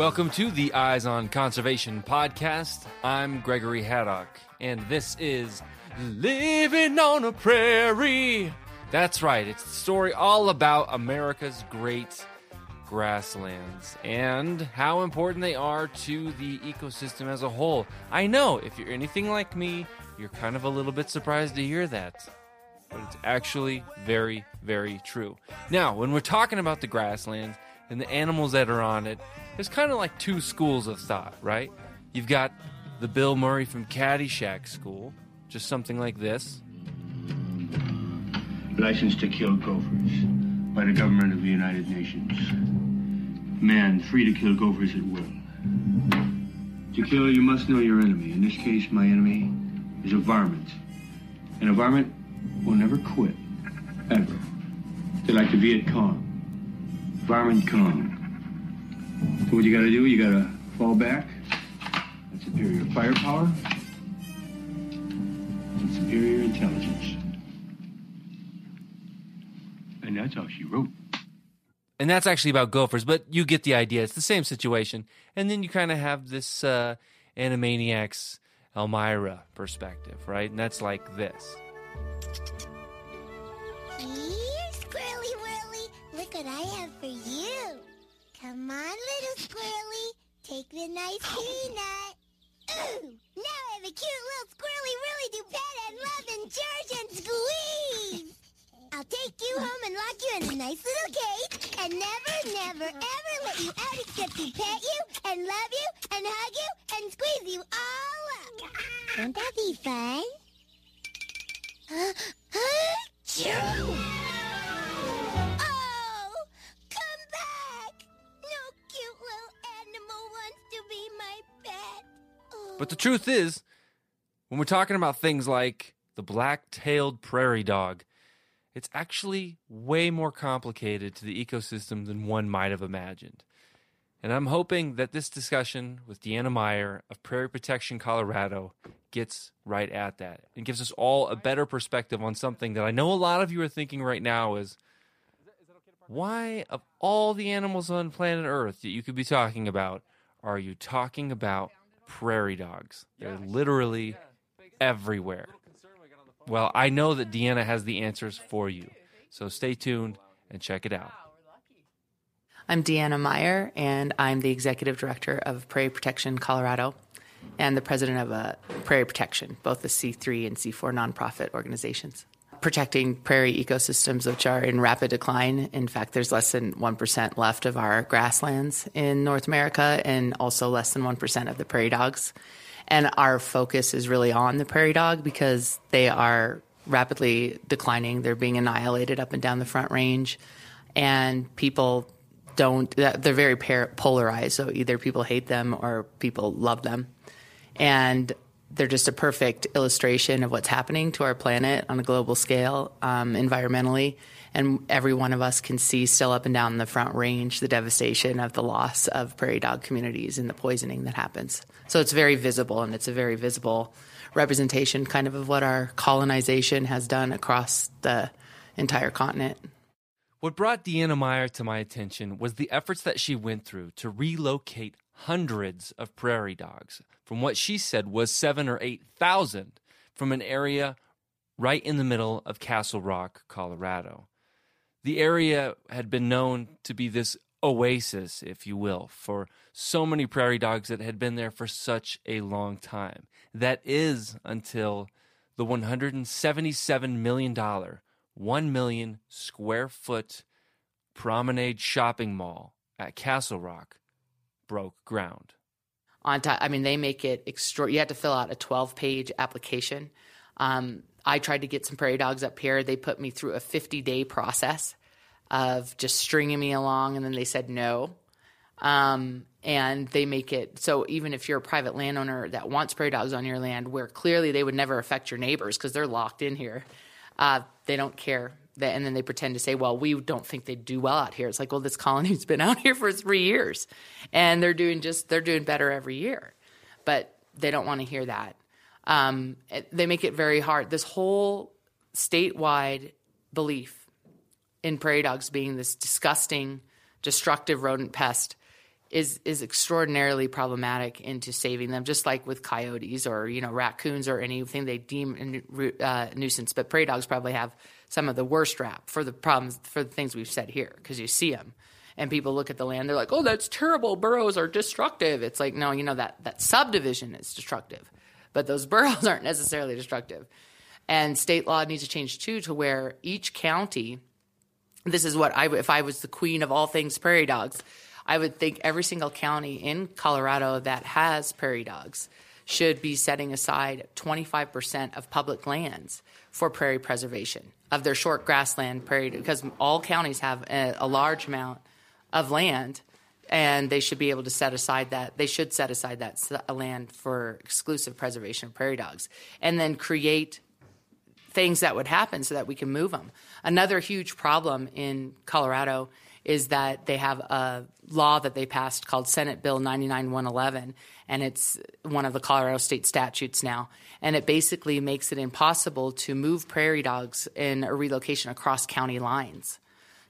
Welcome to the Eyes on Conservation podcast. I'm Gregory Haddock, and this is Living on a Prairie. That's right, it's the story all about America's great grasslands and how important they are to the ecosystem as a whole. I know, if you're anything like me, you're kind of a little bit surprised to hear that. But it's actually very, very true. Now, when we're talking about the grasslands and the animals that are on it, there's kind of like two schools of thought, right? You've got the Bill Murray from Caddyshack school, just something like this. License to kill gophers by the government of the United Nations. Man free to kill gophers at will. To kill, you must know your enemy. In this case, my enemy is a varmint. And a varmint will never quit. Ever. They're like the Viet Cong. Varmint Cong. So what you gotta do, you gotta fall back. That's superior firepower. And superior intelligence. And that's how she wrote. And that's actually about gophers, but you get the idea. It's the same situation. And then you kind of have this uh, Animaniacs Elmyra perspective, right? And that's like this. Here, Squirrely Whirly, look what I have for you. Come on, little Squirrely, take the nice peanut. Ooh, now I have a cute little Squirrely Whirly to pet and love and cherish and squeeze. I'll take you home and lock you in a nice little cage and never, never, ever let you out except to pet you and love you and hug you and squeeze you all up. Won't that be fun? Achoo! But the truth is, when we're talking about things like the black tailed prairie dog, it's actually way more complicated to the ecosystem than one might have imagined. And I'm hoping that this discussion with Deanna Meyer of Prairie Protection Colorado gets right at that and gives us all a better perspective on something that I know a lot of you are thinking right now is why, of all the animals on planet Earth that you could be talking about, are you talking about prairie dogs? They're literally everywhere. Well, I know that Deanna has the answers for you. So stay tuned and check it out. I'm Deanna Meyer, and I'm the executive director of Prairie Protection Colorado and the president of uh, Prairie Protection, both the C3 and C4 nonprofit organizations. Protecting prairie ecosystems, which are in rapid decline. In fact, there's less than 1% left of our grasslands in North America, and also less than 1% of the prairie dogs. And our focus is really on the prairie dog because they are rapidly declining. They're being annihilated up and down the Front Range, and people don't. They're very polarized. So either people hate them or people love them, and they're just a perfect illustration of what's happening to our planet on a global scale, um, environmentally. And every one of us can see still up and down the Front Range the devastation of the loss of prairie dog communities and the poisoning that happens. So it's very visible, and it's a very visible representation, kind of, of what our colonization has done across the entire continent. What brought Deanna Meyer to my attention was the efforts that she went through to relocate hundreds of prairie dogs from what she said was seven or eight thousand from an area right in the middle of Castle Rock, Colorado. The area had been known to be this oasis, if you will, for so many prairie dogs that had been there for such a long time. That is until the $177 million, 1 million square foot promenade shopping mall at Castle Rock broke ground. On top. I mean, they make it extra. You have to fill out a 12 page application. Um, I tried to get some prairie dogs up here. They put me through a 50 day process of just stringing me along, and then they said no. Um, and they make it so even if you're a private landowner that wants prairie dogs on your land, where clearly they would never affect your neighbors because they're locked in here, uh, they don't care. That, and then they pretend to say, "Well, we don't think they do well out here." It's like, well, this colony's been out here for three years, and they're doing just they're doing better every year, but they don't want to hear that. Um, it- they make it very hard. This whole statewide belief in prairie dogs being this disgusting, destructive rodent pest is is extraordinarily problematic into saving them, just like with coyotes or you know raccoons or anything they deem a uh, nuisance. But prairie dogs probably have some of the worst rap for the problems for the things we've said here because you see them and people look at the land they're like oh that's terrible. Burrows are destructive. It's like no you know that that subdivision is destructive. But those burrows aren't necessarily destructive. And state law needs to change too to where each county this is what i if i was the queen of all things prairie dogs i would think every single county in colorado that has prairie dogs should be setting aside 25% of public lands for prairie preservation of their short grassland prairie because all counties have a, a large amount of land and they should be able to set aside that they should set aside that uh, land for exclusive preservation of prairie dogs and then create things that would happen so that we can move them another huge problem in colorado is that they have a law that they passed called senate bill 99111 and it's one of the colorado state statutes now and it basically makes it impossible to move prairie dogs in a relocation across county lines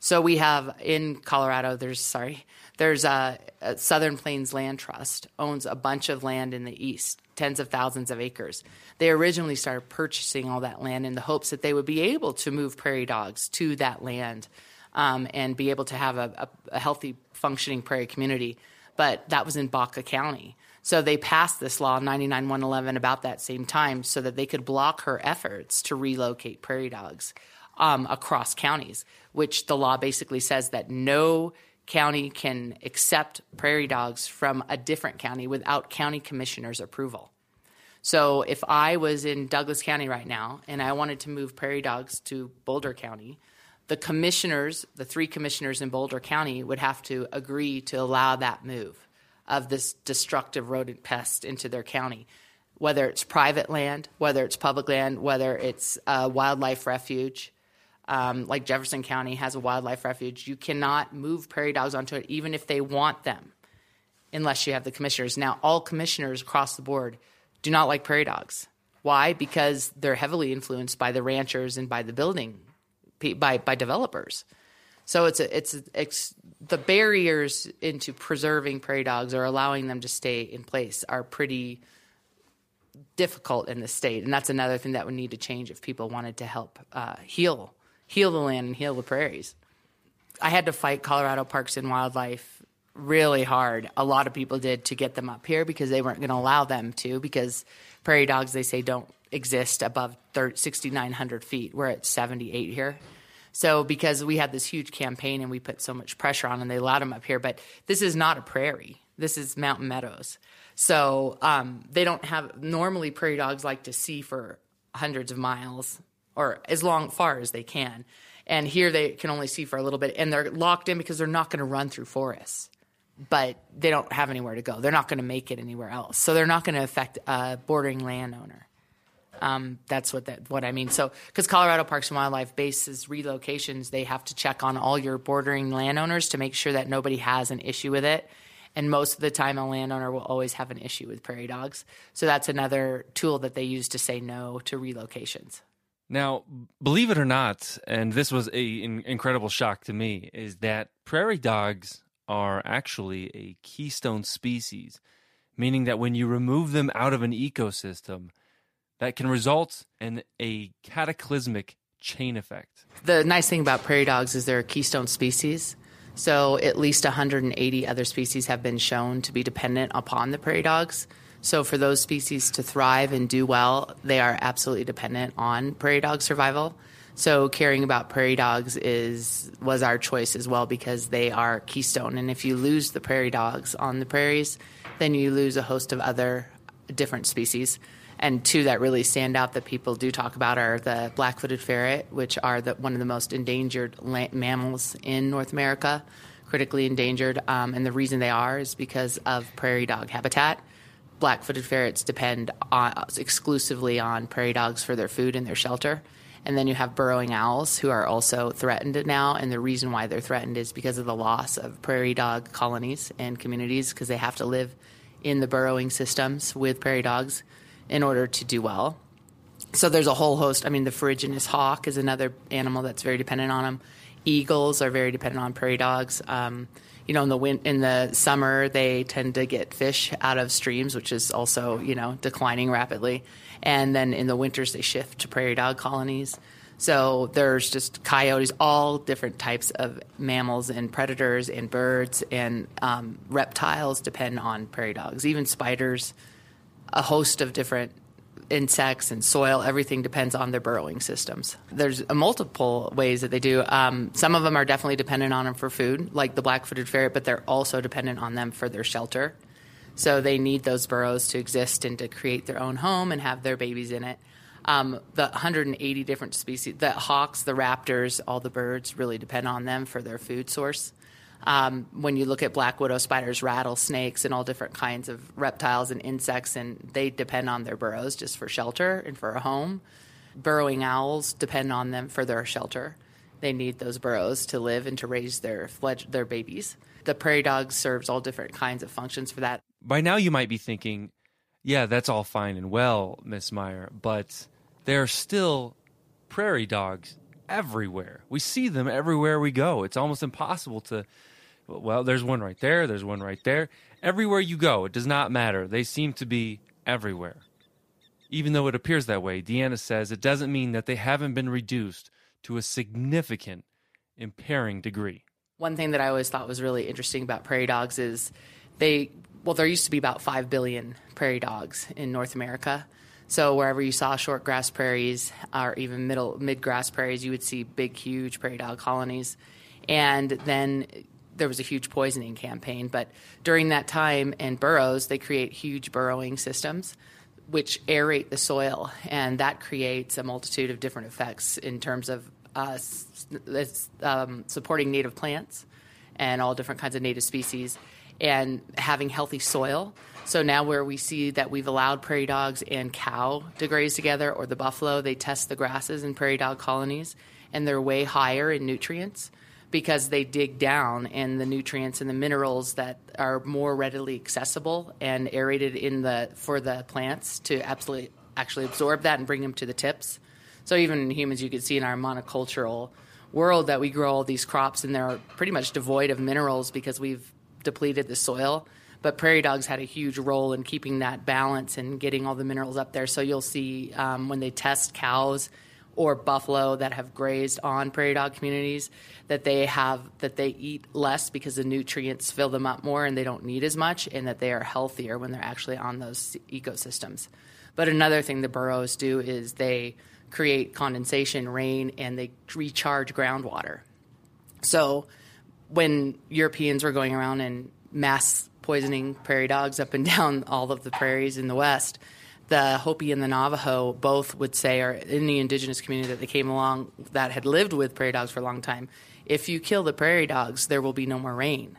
so we have in Colorado, there's sorry, there's a, a, Southern Plains Land Trust owns a bunch of land in the east, tens of thousands of acres. They originally started purchasing all that land in the hopes that they would be able to move prairie dogs to that land um, and be able to have a, a, a healthy, functioning prairie community. But that was in Baca County. So they passed this law 99111 about that same time so that they could block her efforts to relocate prairie dogs um, across counties, which the law basically says that no county can accept prairie dogs from a different county without county commissioner's approval. So if I was in Douglas County right now and I wanted to move prairie dogs to Boulder County, the commissioners, the three commissioners in Boulder County, would have to agree to allow that move of this destructive rodent pest into their county, whether it's private land, whether it's public land, whether it's a wildlife refuge um, like Jefferson County has a wildlife refuge, you cannot move prairie dogs onto it, even if they want them, unless you have the commissioners. Now, all commissioners across the board do not like prairie dogs. Why? Because they're heavily influenced by the ranchers and by the building, by by developers. So it's a, it's, a, it's the barriers into preserving prairie dogs or allowing them to stay in place are pretty difficult in the state, and that's another thing that would need to change if people wanted to help uh, heal heal the land and heal the prairies. I had to fight Colorado Parks and Wildlife really hard. A lot of people did to get them up here because they weren't going to allow them to because prairie dogs, they say, don't exist above 6,900 feet. We're at 78 here. So because we had this huge campaign and we put so much pressure on and they allowed them up here, but this is not a prairie. This is mountain meadows. So um, they don't have normally prairie dogs like to see for hundreds of miles or as long far as they can. And here they can only see for a little bit, and they're locked in because they're not going to run through forests. But they don't have anywhere to go. They're not going to make it anywhere else. So they're not going to affect a bordering landowner. Um, that's what that what I mean. So because Colorado Parks and Wildlife bases relocations, they have to check on all your bordering landowners to make sure that nobody has an issue with it. And most of the time, a landowner will always have an issue with prairie dogs. So that's another tool that they use to say no to relocations. Now, believe it or not, and this was a in, incredible shock to me, is that prairie dogs are actually a keystone species, meaning that when you remove them out of an ecosystem, that can result in a cataclysmic chain effect. The nice thing about prairie dogs is they're a keystone species. So at least 180 other species have been shown to be dependent upon the prairie dogs. So for those species to thrive and do well, they are absolutely dependent on prairie dog survival. So caring about prairie dogs is was our choice as well because they are keystone. And if you lose the prairie dogs on the prairies, then you lose a host of other different species. And two that really stand out that people do talk about are the black-footed ferret, which are the, one of the most endangered mammals in North America, critically endangered. Um, and the reason they are is because of prairie dog habitat black-footed ferrets depend on, exclusively on prairie dogs for their food and their shelter. And then you have burrowing owls who are also threatened now. And the reason why they're threatened is because of the loss of prairie dog colonies and communities because they have to live in the burrowing systems with prairie dogs in order to do well. So there's a whole host. I mean, the ferruginous hawk is another animal that's very dependent on them. Eagles are very dependent on prairie dogs. Um, you know, in the win- in the summer they tend to get fish out of streams, which is also you know declining rapidly, and then in the winters they shift to prairie dog colonies. So there's just coyotes, all different types of mammals and predators and birds and um, reptiles depend on prairie dogs. Even spiders, a host of different insects and soil, everything depends on their burrowing systems. There's multiple ways that they do. Um, some of them are definitely dependent on them for food, like the black-footed ferret, but they're also dependent on them for their shelter. So they need those burrows to exist and to create their own home and have their babies in it. Um, the 180 different species, the hawks, the raptors, all the birds really depend on them for their food source. Um, when you look at black widow spiders, rattlesnakes, and all different kinds of reptiles and insects, and they depend on their burrows just for shelter and for a home. Burrowing owls depend on them for their shelter. They need those burrows to live and to raise their fledge- their babies. The prairie dog serves all different kinds of functions for that. By now, you might be thinking, yeah, that's all fine and well, Miss Meyer, but there are still prairie dogs everywhere. We see them everywhere we go. It's almost impossible to. Well, there's one right there. There's one right there. Everywhere you go, it does not matter. They seem to be everywhere. Even though it appears that way, Deanna says it doesn't mean that they haven't been reduced to a significant impairing degree. One thing that I always thought was really interesting about prairie dogs is they, well, there used to be about 5 billion prairie dogs in North America. So wherever you saw short grass prairies or even middle mid grass prairies, you would see big, huge prairie dog colonies. And then there was a huge poisoning campaign. But during that time in burrows, they create huge burrowing systems which aerate the soil, and that creates a multitude of different effects in terms of uh, um, supporting native plants and all different kinds of native species, and having healthy soil. So now, where we see that we've allowed prairie dogs and cow to graze together, or the buffalo, they test the grasses in prairie dog colonies, and they're way higher in nutrients because they dig down and the nutrients and the minerals that are more readily accessible and aerated in the for the plants to absolutely actually absorb that and bring them to the tips. So even in humans, you can see in our monocultural world that we grow all these crops and they're pretty much devoid of minerals because we've depleted the soil. But prairie dogs had a huge role in keeping that balance and getting all the minerals up there. So you'll see um, when they test cows or buffalo that have grazed on prairie dog communities that they have that they eat less because the nutrients fill them up more and they don't need as much and that they are healthier when they're actually on those ecosystems. But another thing the burrows do is they create condensation rain and they recharge groundwater. So when Europeans were going around and mass poisoning prairie dogs up and down all of the prairies in the West, the Hopi and the Navajo both would say, or in the indigenous community that they came along that had lived with prairie dogs for a long time, if you kill the prairie dogs, there will be no more rain.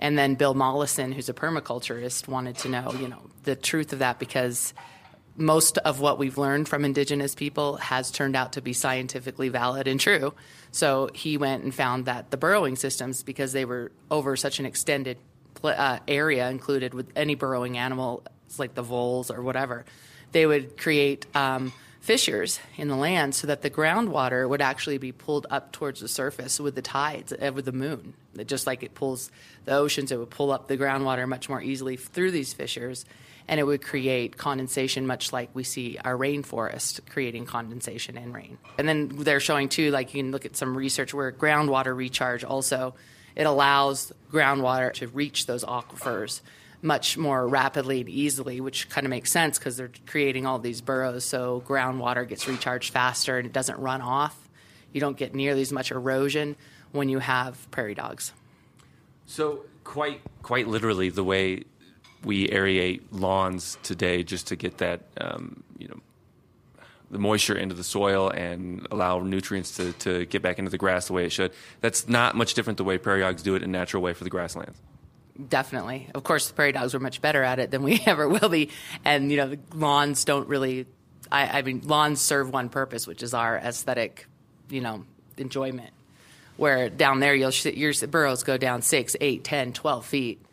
And then Bill Mollison, who's a permaculturist, wanted to know, you know, the truth of that because most of what we've learned from indigenous people has turned out to be scientifically valid and true. So he went and found that the burrowing systems, because they were over such an extended uh, area, included with any burrowing animal, like the voles or whatever, they would create um, fissures in the land so that the groundwater would actually be pulled up towards the surface with the tides, uh, with the moon. Just like it pulls the oceans, it would pull up the groundwater much more easily through these fissures and it would create condensation, much like we see our rainforest creating condensation and rain. And then they're showing too, like you can look at some research where groundwater recharge also it allows groundwater to reach those aquifers much more rapidly and easily, which kind of makes sense because they're creating all these burrows. So groundwater gets recharged faster and it doesn't run off. You don't get nearly as much erosion when you have prairie dogs. So quite quite literally, the way we aerate lawns today, just to get that um, you know the moisture into the soil and allow nutrients to, to get back into the grass the way it should. That's not much different the way prairie dogs do it in natural way for the grasslands. Definitely. Of course, the prairie dogs were much better at it than we ever will be. And, you know, the lawns don't really, I, I mean, lawns serve one purpose, which is our aesthetic, you know, enjoyment. Where down there, you'll, your burrows go down six, eight, ten, twelve feet.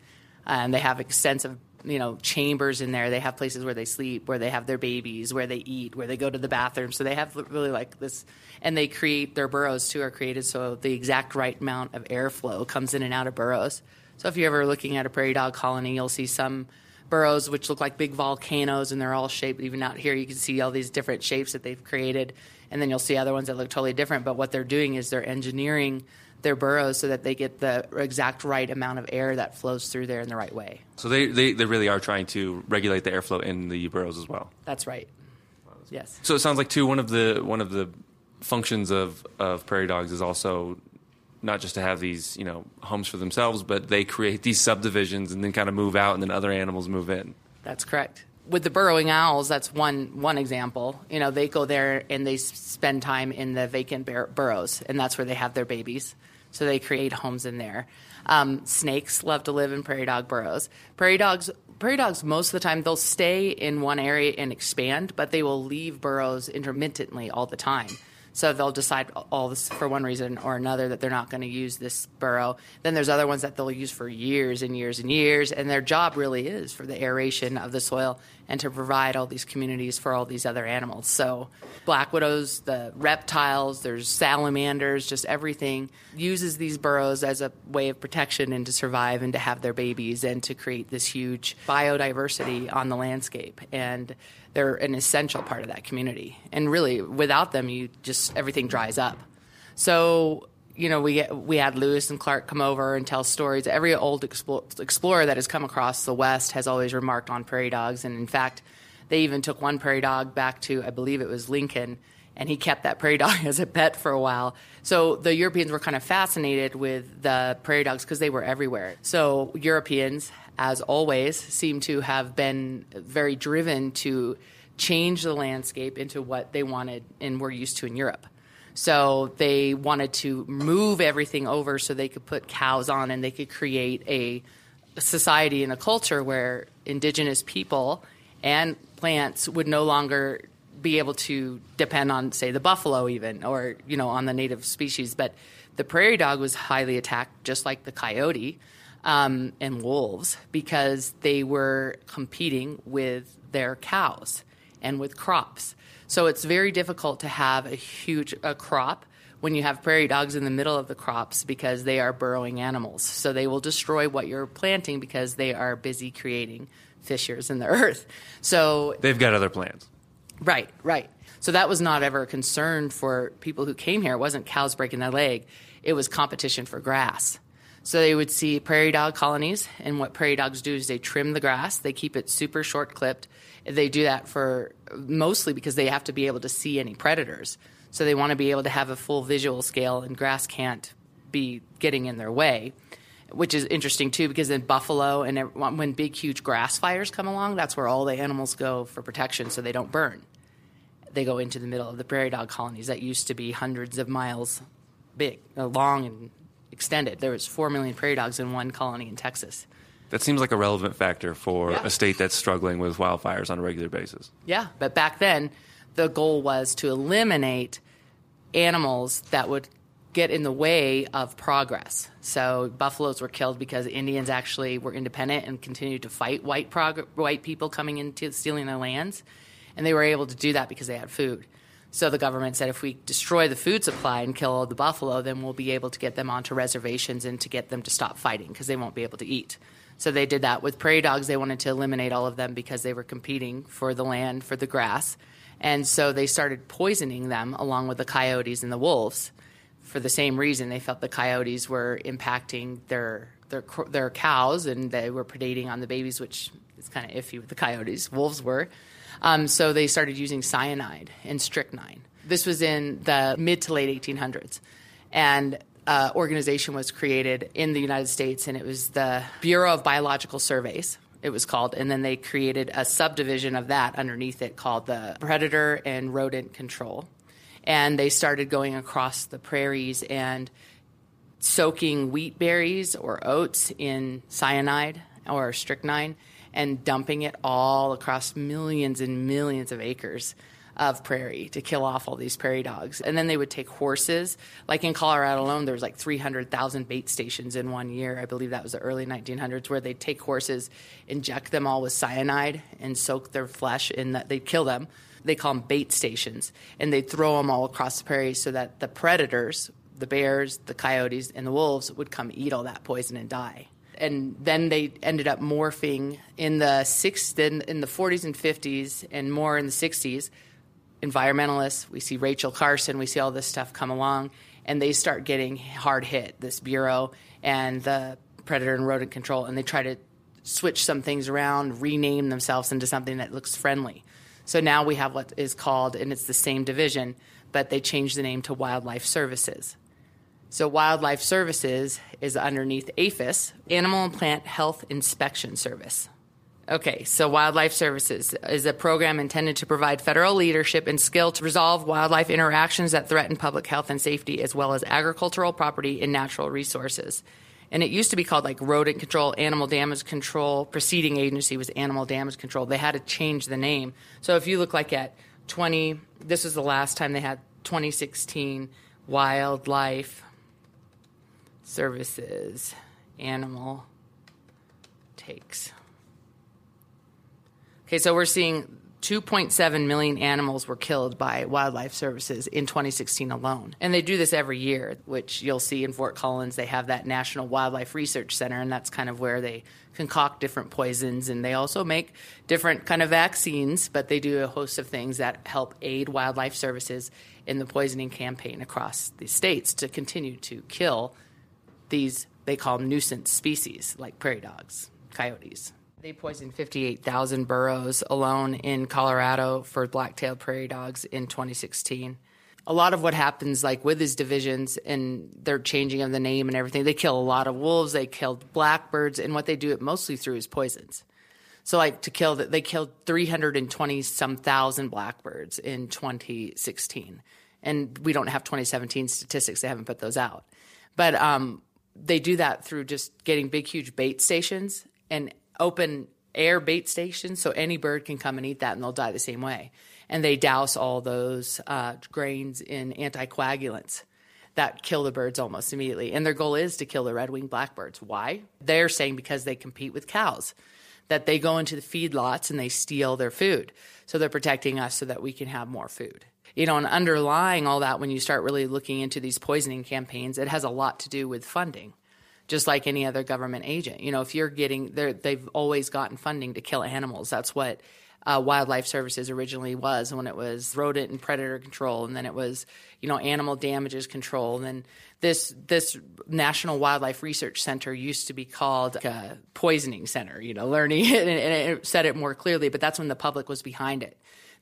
And they have extensive, you know, chambers in there. They have places where they sleep, where they have their babies, where they eat, where they go to the bathroom. So they have really like this, and they create their burrows too are created so the exact right amount of airflow comes in and out of burrows So if you're ever looking at a prairie dog colony, you'll see some burrows which look like big volcanoes and they're all shaped even out here you can see all these different shapes that they've created and then you'll see other ones that look totally different. But what they're doing is they're engineering their burrows so that they get the exact right amount of air that flows through there in the right way. So they, they, they really are trying to regulate the airflow in the burrows as well. that's right. Yes. So it sounds like too one of the one of the functions of, of prairie dogs is also not just to have these you know homes for themselves, but they create these subdivisions and then kind of move out, and then other animals move in. That's correct. With the burrowing owls, that's one one example. You know, they go there and they spend time in the vacant bur- burrows, and that's where they have their babies. So they create homes in there. Um, snakes love to live in prairie dog burrows. Prairie dogs, prairie dogs, most of the time they'll stay in one area and expand, but they will leave burrows intermittently all the time. So they'll decide all this for one reason or another that they're not going to use this burrow. Then there's other ones that they'll use for years and years and years, and their job really is for the aeration of the soil and to provide all these communities for all these other animals. So black widows, the reptiles, there's salamanders, just everything uses these burrows as a way of protection and to survive and to have their babies and to create this huge biodiversity on the landscape. And they're an essential part of that community. And really, without them, you just everything dries up. So you know, we we had Lewis and Clark come over and tell stories. Every old explorer that has come across the West has always remarked on prairie dogs, and in fact, they even took one prairie dog back to I believe it was Lincoln, and he kept that prairie dog as a pet for a while. So the Europeans were kind of fascinated with the prairie dogs because they were everywhere. So Europeans, as always, seem to have been very driven to change the landscape into what they wanted and were used to in Europe. So they wanted to move everything over so they could put cows on and they could create a society and a culture where indigenous people and plants would no longer be able to depend on, say, the buffalo, even, or, you know, on the native species. But the prairie dog was highly attacked, just like the coyote um, and wolves, because they were competing with their cows and with crops. So it's very difficult to have a huge a crop when you have prairie dogs in the middle of the crops because they are burrowing animals. So they will destroy what you're planting because they are busy creating fissures in the earth. So They've got other plans. Right, right. So that was not ever a concern for people who came here. It wasn't cows breaking their leg, it was competition for grass. So they would see prairie dog colonies, and what prairie dogs do is they trim the grass, they keep it super short clipped. They do that for mostly because they have to be able to see any predators. So they want to be able to have a full visual scale, and grass can't be getting in their way which is interesting too because then buffalo and when big huge grass fires come along that's where all the animals go for protection so they don't burn they go into the middle of the prairie dog colonies that used to be hundreds of miles big uh, long and extended there was 4 million prairie dogs in one colony in texas That seems like a relevant factor for Yeah. a state that's struggling with wildfires on a regular basis. Yeah, but back then, the goal was to eliminate animals that would get in the way of progress. So buffaloes were killed because Indians actually were independent and continued to fight white prog- white people coming into stealing their lands, and they were able to do that because they had food. So the government said if we destroy the food supply and kill all the buffalo, then we'll be able to get them onto reservations and to get them to stop fighting because they won't be able to eat. So they did that with prairie dogs. They wanted to eliminate all of them because they were competing for the land, for the grass. And so they started poisoning them along with the coyotes and the wolves for the same reason. They felt the coyotes were impacting their their their cows and they were predating on the babies, which is kind of iffy with the coyotes. Wolves were. Um, so they started using cyanide and strychnine. This was in the mid to late 1800s, and uh, organization was created in the United States, and it was the Bureau of Biological Surveys. It was called, and then they created a subdivision of that underneath it called the Predator and Rodent Control. And they started going across the prairies and soaking wheat berries or oats in cyanide or strychnine and dumping it all across millions and millions of acres of prairie to kill off all these prairie dogs. And then they would take horses. Like in Colorado alone, there was like 300,000 bait stations in one year. I believe that was the early 1900s, where they'd take horses, inject them all with cyanide, and soak their flesh in that. They'd kill them. They call them bait stations. And they'd throw them all across the prairie so that the predators, the bears, the coyotes, and the wolves would come eat all that poison and die. And then they ended up morphing in the six in, in the 40s and 50s and more in the 60s environmentalists we see rachel carson we see all this stuff come along and they start getting hard hit this bureau and the predator and rodent control and they try to switch some things around rename themselves into something that looks friendly. So now we have what is called and it's the same division but they changed the name to wildlife services so, Wildlife Services is underneath APHIS, Animal and Plant Health Inspection Service. Okay, so Wildlife Services is a program intended to provide federal leadership and skill to resolve wildlife interactions that threaten public health and safety, as well as agricultural property and natural resources. And it used to be called like rodent control, animal damage control. Preceding agency was animal damage control. They had to change the name. So if you look like at 20, this was the last time they had 2016 wildlife services, animal takes. Okay, so we're seeing 2.7 million animals were killed by wildlife services in 2016 alone. And they do this every year, which you'll see in Fort Collins. They have that National Wildlife Research Center, and that's kind of where they concoct different poisons. And they also make different kind of vaccines, but they do a host of things that help aid wildlife services in the poisoning campaign across the states to continue to kill these they call nuisance species like prairie dogs, coyotes. They poisoned 58,000 burrows alone in Colorado for black-tailed prairie dogs in 2016. A lot of what happens like with these divisions and their changing of the name and everything, they kill a lot of wolves, they killed blackbirds, and what they do it mostly through is poisons. So like to kill that they killed 320 some thousand blackbirds in 2016. And we don't have 2017 statistics, they haven't put those out. But um, they do that through just getting big, huge bait stations and open air bait stations so any bird can come and eat that and they'll die the same way. And they douse all those uh, grains in anticoagulants that kill the birds almost immediately. And their goal is to kill the red winged blackbirds. Why? They're saying because they compete with cows, that they go into the feedlots and they steal their food. So they're protecting us so that we can have more food you know, and underlying all that, when you start really looking into these poisoning campaigns, it has a lot to do with funding, just like any other government agent. You know, if you're getting, they've always gotten funding to kill animals. That's what uh, Wildlife Services originally was when it was rodent and predator control, and then it was, you know, animal damages control, and then this this National Wildlife Research Center used to be called a poisoning center. You know, learning it, and it said it more clearly, but that's when the public was behind it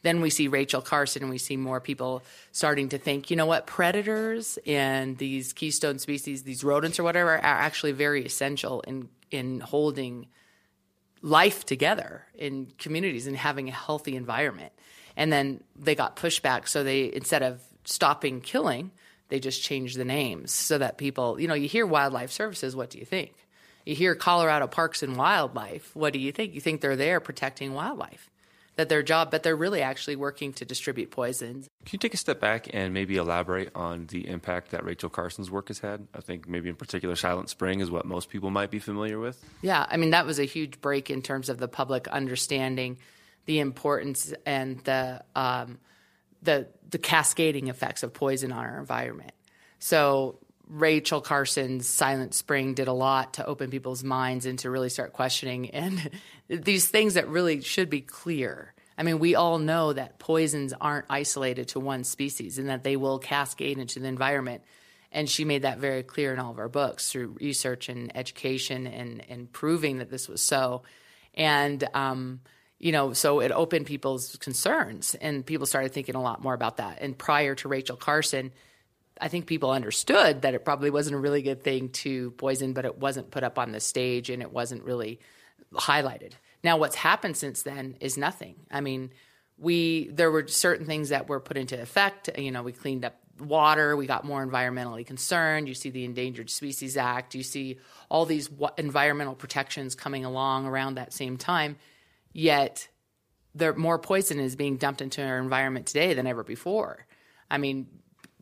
then we see Rachel Carson and we see more people starting to think, you know what, predators and these keystone species, these rodents or whatever, are actually very essential in in holding life together in communities and having a healthy environment. And then they got pushback, so they instead of stopping killing, they just changed the names so that people, you know, you hear wildlife services, what do you think? You hear Colorado Parks and Wildlife, what do you think? You think they're there protecting wildlife that their job, but they're really actually working to distribute poisons. Can you take a step back and maybe elaborate on the impact that Rachel Carson's work has had? I think maybe in particular, Silent Spring is what most people might be familiar with. Yeah, I mean, that was a huge break in terms of the public understanding the importance and the, um, the, the cascading effects of poison on our environment. So Rachel Carson's Silent Spring did a lot to open people's minds and to really start questioning and these things that really should be clear. I mean, we all know that poisons aren't isolated to one species and that they will cascade into the environment. And she made that very clear in all of our books through research and education and, and proving that this was so. And, um, you know, so it opened people's concerns and people started thinking a lot more about that. And prior to Rachel Carson, I think people understood that it probably wasn't a really good thing to poison, but it wasn't put up on the stage and it wasn't really highlighted. Now, what's happened since then is nothing. I mean, we there were certain things that were put into effect. You know, we cleaned up water, we got more environmentally concerned. You see the Endangered Species Act, you see all these environmental protections coming along around that same time. Yet, there more poison is being dumped into our environment today than ever before. I mean,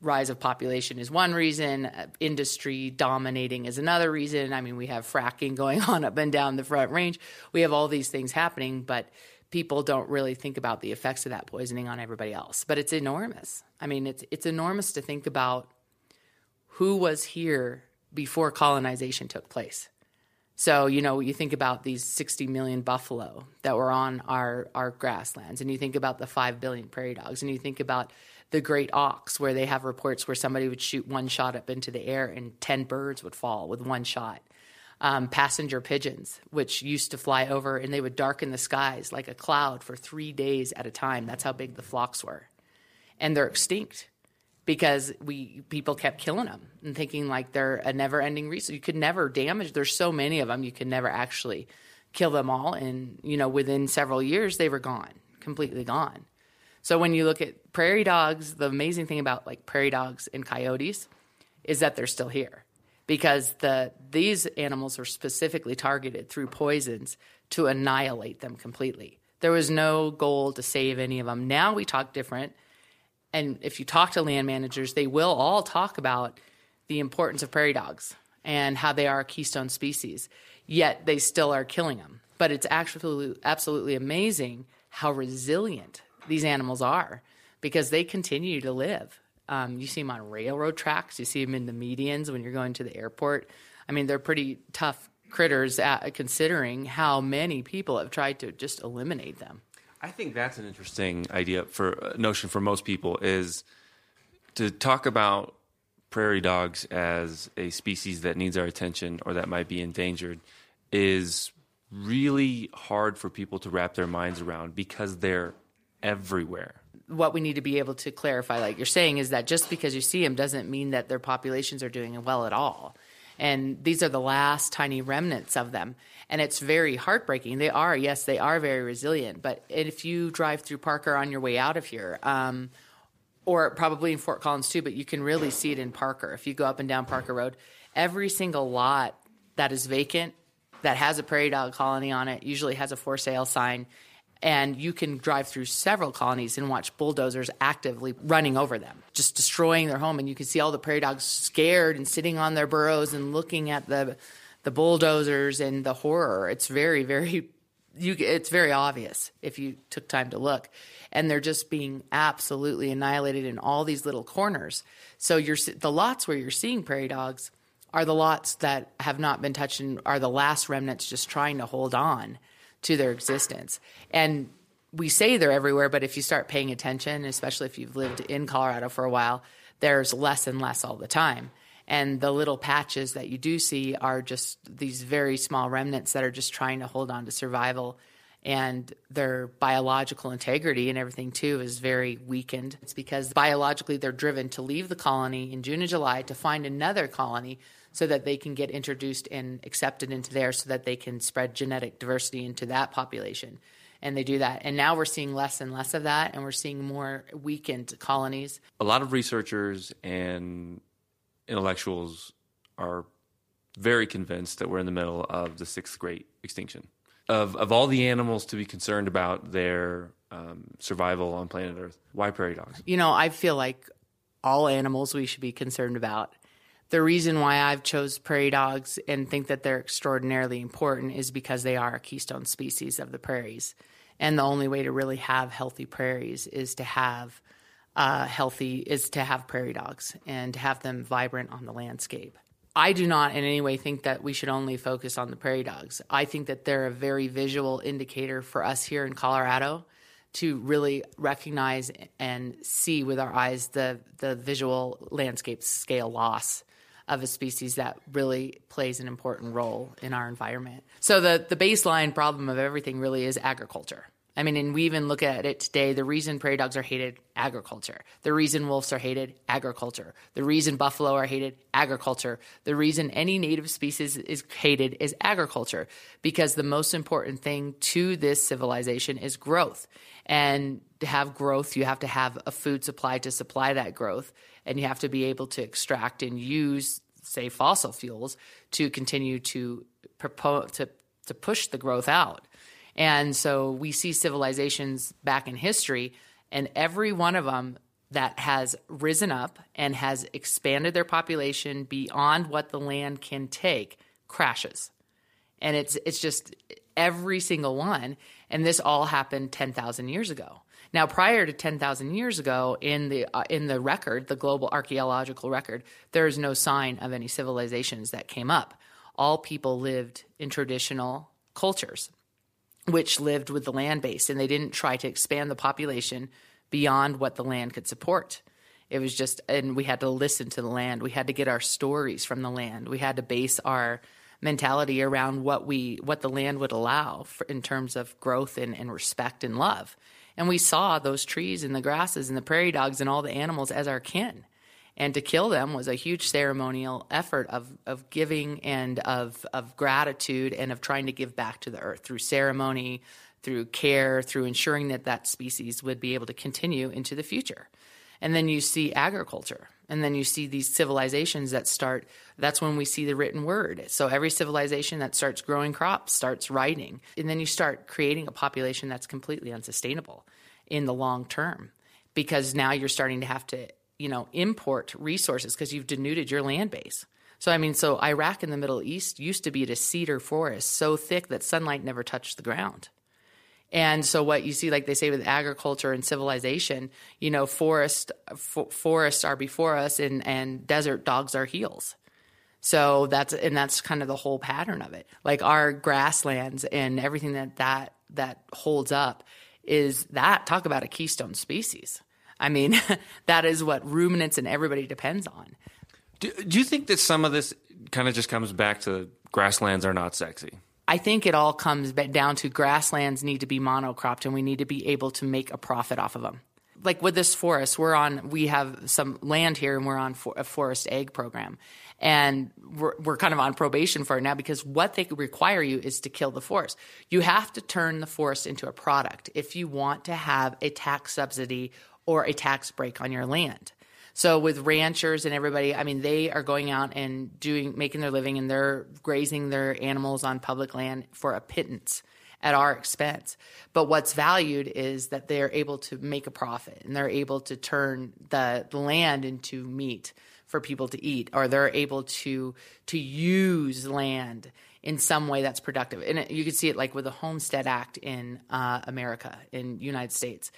rise of population is one reason, uh, industry dominating is another reason. I mean, we have fracking going on up and down the Front Range. We have all these things happening, but people don't really think about the effects of that poisoning on everybody else. But it's enormous. I mean, it's it's enormous to think about who was here before colonization took place. So, you know, you think about these 60 million buffalo that were on our, our grasslands, and you think about the 5 billion prairie dogs, and you think about the great auks, where they have reports where somebody would shoot one shot up into the air and 10 birds would fall with one shot. Um, passenger pigeons, which used to fly over and they would darken the skies like a cloud for three days at a time. That's how big the flocks were. And they're extinct because we people kept killing them and thinking like they're a never ending resource. You could never damage. There's so many of them, you could never actually kill them all. And you know, within several years, they were gone, completely gone. So when you look at prairie dogs, the amazing thing about like prairie dogs and coyotes is that they're still here because the these animals are specifically targeted through poisons to annihilate them completely. There was no goal to save any of them. Now we talk different and if you talk to land managers, they will all talk about the importance of prairie dogs and how they are a keystone species. Yet they still are killing them. But it's actually absolutely amazing how resilient these animals are because they continue to live. Um, you see them on railroad tracks. You see them in the medians when you're going to the airport. I mean, they're pretty tough critters at, considering how many people have tried to just eliminate them. I think that's an interesting idea for uh, notion for most people is to talk about prairie dogs as a species that needs our attention or that might be endangered is really hard for people to wrap their minds around because they're everywhere. What we need to be able to clarify, like you're saying, is that just because you see them doesn't mean that their populations are doing well at all. And these are the last tiny remnants of them and it's very heartbreaking. They are, yes, they are very resilient. But if you drive through Parker on your way out of here, um, or probably in Fort Collins too, but you can really see it in Parker. If you go up and down Parker Road, every single lot that is vacant that has a prairie dog colony on it usually has a for sale sign. And you can drive through several colonies and watch bulldozers actively running over them, just destroying their home. And you can see all the prairie dogs scared and sitting on their burrows and looking at the the bulldozers and the horror. It's very, very, you, it's very obvious if you took time to look. And they're just being absolutely annihilated in all these little corners. So you're, the lots where you're seeing prairie dogs are the lots that have not been touched and are the last remnants just trying to hold on to their existence. And we say they're everywhere, but if you start paying attention, especially if you've lived in Colorado for a while, there's less and less all the time and the little patches that you do see are just these very small remnants that are just trying to hold on to survival and their biological integrity and everything too is very weakened. It's because biologically they're driven to leave the colony in June and July to find another colony so that they can get introduced and accepted into there so that they can spread genetic diversity into that population. And they do that. And now we're seeing less and less of that, and we're seeing more weakened colonies. A lot of researchers and intellectuals are very convinced that we're in the middle of the sixth great extinction. Of, of all the animals to be concerned about their um, survival on planet Earth, why prairie dogs? You know, I feel like all animals we should be concerned about. The reason why I've chose prairie dogs and think that they're extraordinarily important is because they are a keystone species of the prairies. And the only way to really have healthy prairies is to have uh, healthy is to have prairie dogs and to have them vibrant on the landscape. I do not in any way think that we should only focus on the prairie dogs. I think that they're a very visual indicator for us here in Colorado to really recognize and see with our eyes the, the visual landscape scale loss of a species that really plays an important role in our environment. So the, the baseline problem of everything really is agriculture. I mean, and we even look at it today. The reason prairie dogs are hated, agriculture. The reason wolves are hated, agriculture. The reason buffalo are hated, agriculture. The reason any native species is hated is agriculture. Because the most important thing to this civilization is growth. And to have growth, you have to have a food supply to supply that growth. And you have to be able to extract and use, say, fossil fuels to continue to to, to push the growth out. And so we see civilizations back in history, and every one of them that has risen up and has expanded their population beyond what the land can take crashes. And it's it's just every single one and this all happened 10,000 years ago. Now prior to 10,000 years ago in the uh, in the record, the global archaeological record, there is no sign of any civilizations that came up all people lived in traditional cultures, which lived with the land base, and they didn't try to expand the population beyond what the land could support. It was just, and we had to listen to the land. We had to get our stories from the land. We had to base our mentality around what we what the land would allow for, in terms of growth and, and respect and love. And we saw those trees and the grasses and the prairie dogs and all the animals as our kin. And to kill them was a huge ceremonial effort of, of giving and of, of gratitude and of trying to give back to the earth through ceremony, through care, through ensuring that that species would be able to continue into the future. And then you see agriculture. And then you see these civilizations that start, that's when we see the written word. So every civilization that starts growing crops starts writing. And then you start creating a population that's completely unsustainable in the long term because now you're starting to have to, you know, import resources because you've denuded your land base. So, I mean, so Iraq in the Middle East used to be a cedar forest so thick that sunlight never touched the ground. And so what you see, like they say with agriculture and civilization, you know, forest forests are before us, and and desert dogs are heels. So that's and that's kind of the whole pattern of it. Like our grasslands and everything that that that holds up is that talk about a keystone species. I mean, that is what ruminants and everybody depends on. Do, do you think that some of this kind of just comes back to grasslands are not sexy? I think it all comes down to grasslands need to be monocropped and we need to be able to make a profit off of them. Like with this forest, we're on, we have some land here and we're on for, a forest ag program. And we're, we're kind of on probation for it now because what they require you is to kill the forest. You have to turn the forest into a product if you want to have a tax subsidy or a tax break on your land. So with ranchers and everybody, I mean, they are going out and doing making their living and they're grazing their animals on public land for a pittance at our expense. But what's valued is that they're able to make a profit and they're able to turn the, land into meat for people to eat, or they're able to to use land in some way that's productive. And you can see it like with the Homestead Act in uh, America, in United States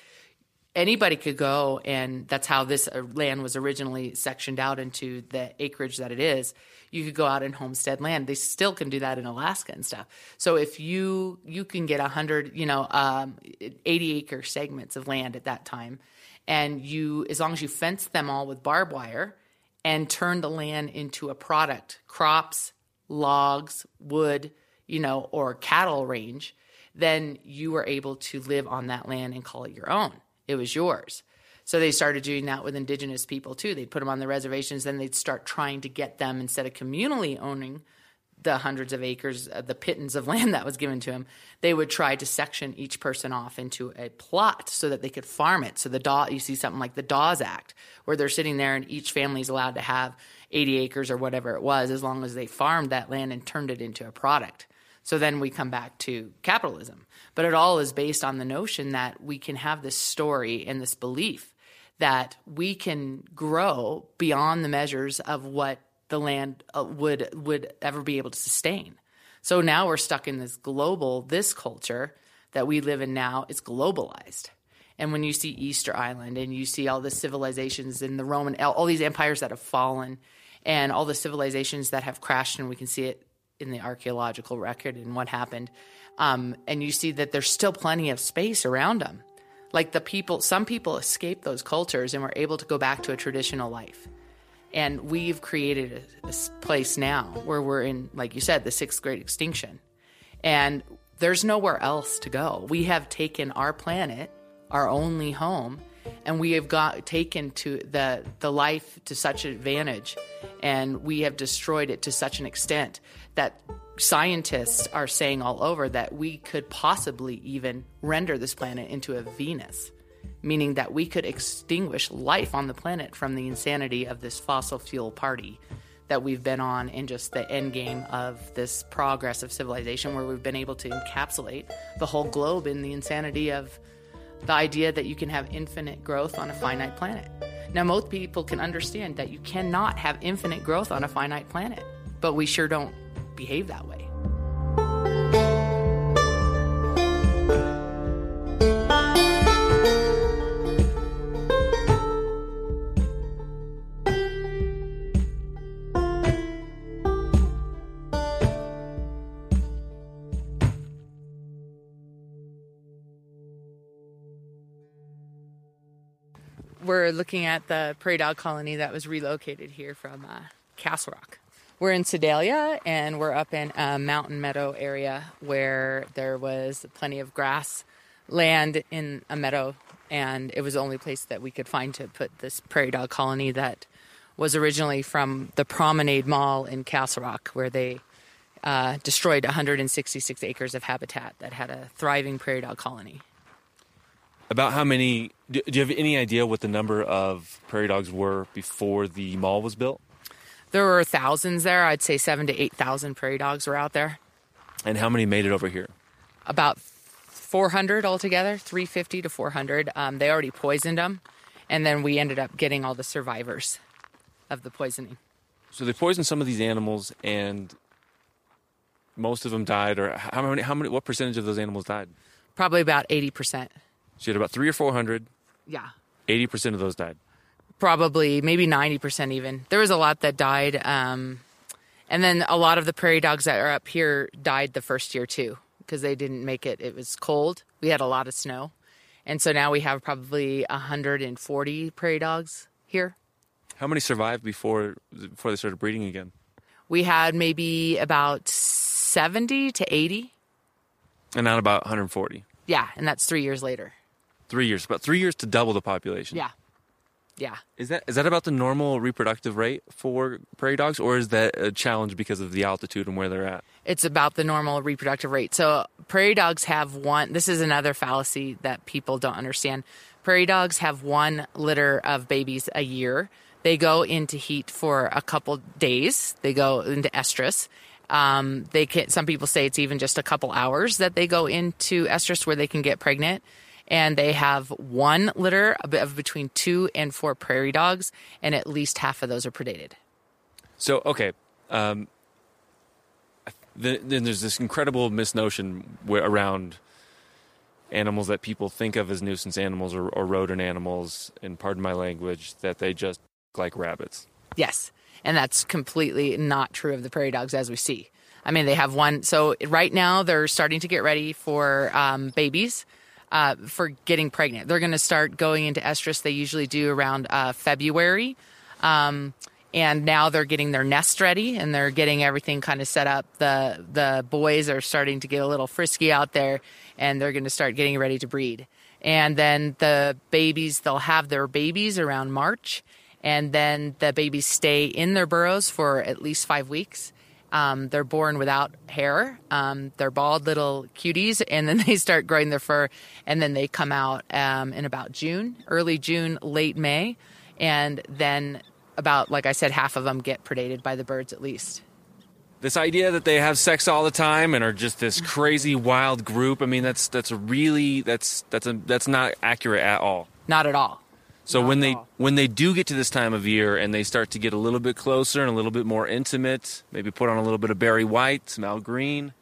anybody could go and that's how this uh, land was originally sectioned out into the acreage that it is. You could go out and homestead land. They still can do that in alaska and stuff. So if you you can get 100 you know um, 80 acre segments of land at that time and you as long as you fence them all with barbed wire and turn the land into a product crops logs wood you know or cattle range then you are able to live on that land and call it your own it was yours. So they started doing that with indigenous people too. They'd put them on the reservations, then they'd start trying to get them instead of communally owning the hundreds of acres, uh, the pittance of land that was given to them, they would try to section each person off into a plot so that they could farm it. So the Daw, you see something like the Dawes Act, where they're sitting there and each family is allowed to have 80 acres or whatever it was, as long as they farmed that land and turned it into a product. So then we come back to capitalism. But it all is based on the notion that we can have this story and this belief that we can grow beyond the measures of what the land uh, would would ever be able to sustain. So now we're stuck in this global this culture that we live in now is globalized. And when you see Easter Island and you see all the civilizations in the Roman all these empires that have fallen and all the civilizations that have crashed and we can see it in the archaeological record and what happened. Um, and you see that there's still plenty of space around them. Like the people, some people escape those cultures and were able to go back to a traditional life. And we've created a, a place now where we're in, like you said, the sixth great extinction. And there's nowhere else to go. We have taken our planet, our only home, and we have got taken to the the life to such advantage and we have destroyed it to such an extent that scientists are saying all over that we could possibly even render this planet into a Venus, meaning that we could extinguish life on the planet from the insanity of this fossil fuel party that we've been on in just the end game of this progress of civilization where we've been able to encapsulate the whole globe in the insanity of the idea that you can have infinite growth on a finite planet. Now, most people can understand that you cannot have infinite growth on a finite planet, but we sure don't behave that way. We're looking at the prairie dog colony that was relocated here from uh, Castle Rock. We're in Sedalia and we're up in a mountain meadow area where there was plenty of grass land in a meadow, and it was the only place that we could find to put this prairie dog colony that was originally from the Promenade Mall in Castle Rock, where they uh, destroyed 166 acres of habitat that had a thriving prairie dog colony. About how many? Do, do you have any idea what the number of prairie dogs were before the mall was built? There were thousands there. I'd say seven to 8,000 prairie dogs were out there. And how many made it over here? About 400 altogether, 350 to 400. Um, they already poisoned them. And then we ended up getting all the survivors of the poisoning. So they poisoned some of these animals, and most of them died. Or how many? How many? What percentage of those animals died? Probably about 80%. She had about three or four hundred. Yeah. Eighty percent of those died. Probably, maybe 90% even. There was a lot that died. Um, and then a lot of the prairie dogs that are up here died the first year too because they didn't make it. It was cold. We had a lot of snow. And so now we have probably 140 prairie dogs here. How many survived before before they started breeding again? We had maybe about 70 to 80. And not about 140. Yeah, and that's three years later. Three years, about three years to double the population. Yeah. Yeah. Is that is that about the normal reproductive rate for prairie dogs, or is that a challenge because of the altitude and where they're at? It's about the normal reproductive rate. So prairie dogs have one. This is another fallacy that people don't understand. Prairie dogs have one litter of babies a year. They go into heat for a couple days. They go into estrus. Um, they can. Some people say it's even just a couple hours that they go into estrus where they can get pregnant and they have one litter of between two and four prairie dogs, and at least half of those are predated. So okay, um, then, then there's this incredible misnotion around animals that people think of as nuisance animals or, or rodent animals, and pardon my language, that they just like rabbits. Yes, and that's completely not true of the prairie dogs as we see. I mean, they have one. So right now they're starting to get ready for um, babies. Uh, for getting pregnant. They're going to start going into estrus. They usually do around uh, February. Um, and now they're getting their nest ready and they're getting everything kind of set up. The the boys are starting to get a little frisky out there and they're going to start getting ready to breed. And then the babies, they'll have their babies around March and then the babies stay in their burrows for at least 5 weeks. Um, they're born without hair. Um, they're bald little cuties, and then they start growing their fur, and then they come out um, in about June, early June, late May, and then about, like I said, half of them get predated by the birds at least. This idea that they have sex all the time and are just this crazy wild group. I mean, that's that's really that's that's a that's not accurate at all. Not at all. So Not when they when they do get to this time of year and they start to get a little bit closer and a little bit more intimate, maybe put on a little bit of Barry White, some Al Green.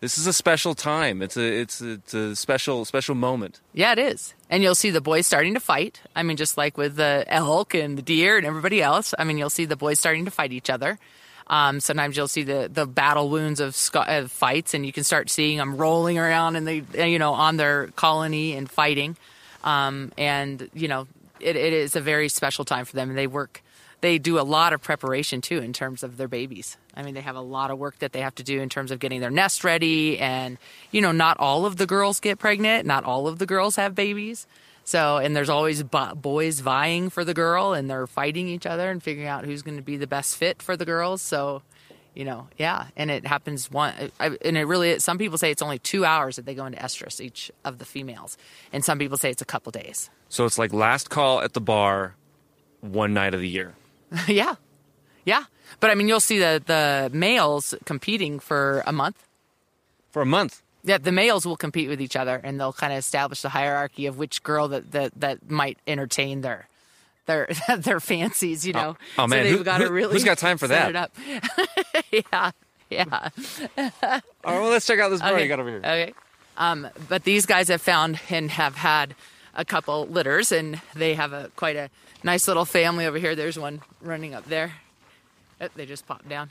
This is a special time. It's a it's a, it's a special special moment. Yeah, it is. And you'll see the boys starting to fight. I mean, just like with the elk and the deer and everybody else. I mean, you'll see the boys starting to fight each other. Um, sometimes you'll see the, the battle wounds of, of fights, and you can start seeing them rolling around and they, you know, on their colony and fighting. Um, and you know, it, it is a very special time for them, and they work. They do a lot of preparation too in terms of their babies. I mean, they have a lot of work that they have to do in terms of getting their nest ready, and you know, not all of the girls get pregnant. Not all of the girls have babies. So, and there's always bo- boys vying for the girl, and they're fighting each other and figuring out who's going to be the best fit for the girls. So, you know, yeah, and it happens one, I, and it really. Some people say it's only two hours that they go into estrus each of the females, and some people say it's a couple days. So it's like last call at the bar, one night of the year. yeah, yeah. But I mean, you'll see the the males competing for a month. For a month. Yeah, the males will compete with each other, and they'll kind of establish the hierarchy of which girl that that, that might entertain their their their fancies. You know. oh, man, so they've got to who- really who's got time for that? Yeah, yeah. All right, well, let's check out this bar Okay. you got over here. Okay. Um, but these guys have found and have had a couple litters, and they have a quite a nice little family over here. There's one running up there. Oh, they just popped down.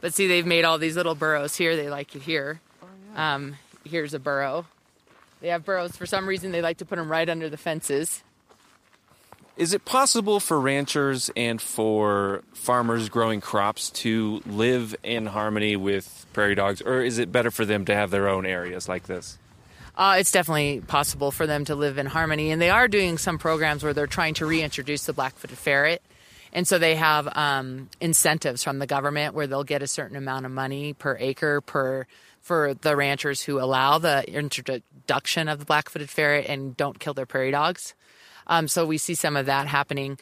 But see, they've made all these little burrows here. They like it here. Oh Um, here's a burrow. They have burrows. For some reason, they like to put them right under the fences. Is it possible for ranchers and for farmers growing crops to live in harmony with prairie dogs, or is it better for them to have their own areas like this? Uh, it's definitely possible for them to live in harmony, and they are doing some programs where they're trying to reintroduce the black-footed ferret. And so they have um, incentives from the government where they'll get a certain amount of money per acre per for the ranchers who allow the introduction of the black-footed ferret and don't kill their prairie dogs. Um, so we see some of that happening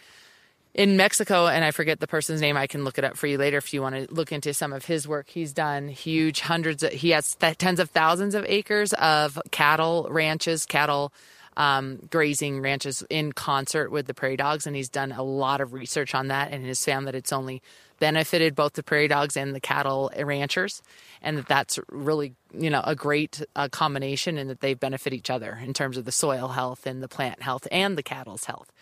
in Mexico, and I forget the person's name. I can look it up for you later if you want to look into some of his work. He's done huge hundreds. Of, he has th- tens of thousands of acres of cattle ranches, cattle um, grazing ranches in concert with the prairie dogs, and he's done a lot of research on that, and has found that it's only benefited both the prairie dogs and the cattle ranchers, and that that's really you know a great uh, combination, and that they benefit each other in terms of the soil health and the plant health and the cattle's health.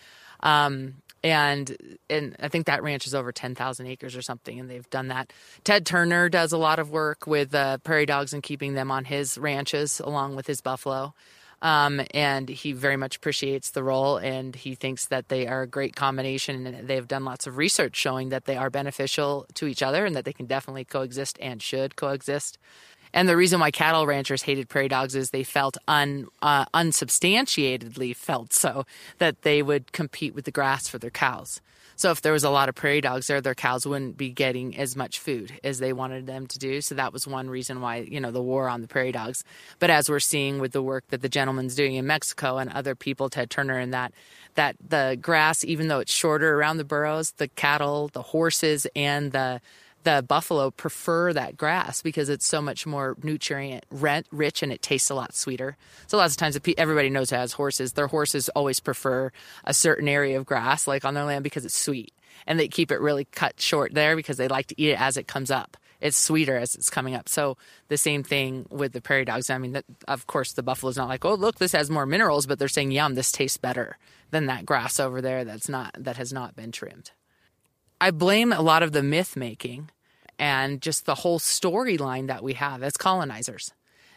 Um, and and I think that ranch is over ten thousand acres or something, and they've done that. Ted Turner does a lot of work with uh, prairie dogs and keeping them on his ranches along with his buffalo. Um, and he very much appreciates the role and he thinks that they are a great combination and they've done lots of research showing that they are beneficial to each other and that they can definitely coexist and should coexist and the reason why cattle ranchers hated prairie dogs is they felt un, uh, unsubstantiatedly felt so that they would compete with the grass for their cows. So if there was a lot of prairie dogs there, their cows wouldn't be getting as much food as they wanted them to do. So that was one reason why, you know, the war on the prairie dogs. But as we're seeing with the work that the gentleman's doing in Mexico and other people, Ted Turner and that, that the grass, even though it's shorter around the burrows, the cattle, the horses, and the the buffalo prefer that grass because it's so much more nutrient rich and it tastes a lot sweeter. So lots of times everybody knows who has horses. Their horses always prefer a certain area of grass, like on their land, because it's sweet, and they keep it really cut short there because they like to eat it as it comes up. It's sweeter as it's coming up. So the same thing with the prairie dogs. I mean, that, of course, the buffalo's not like, oh, look, this has more minerals, but they're saying, yum, this tastes better than that grass over there that's not that has not been trimmed. I blame a lot of the myth making and just the whole storyline that we have as colonizers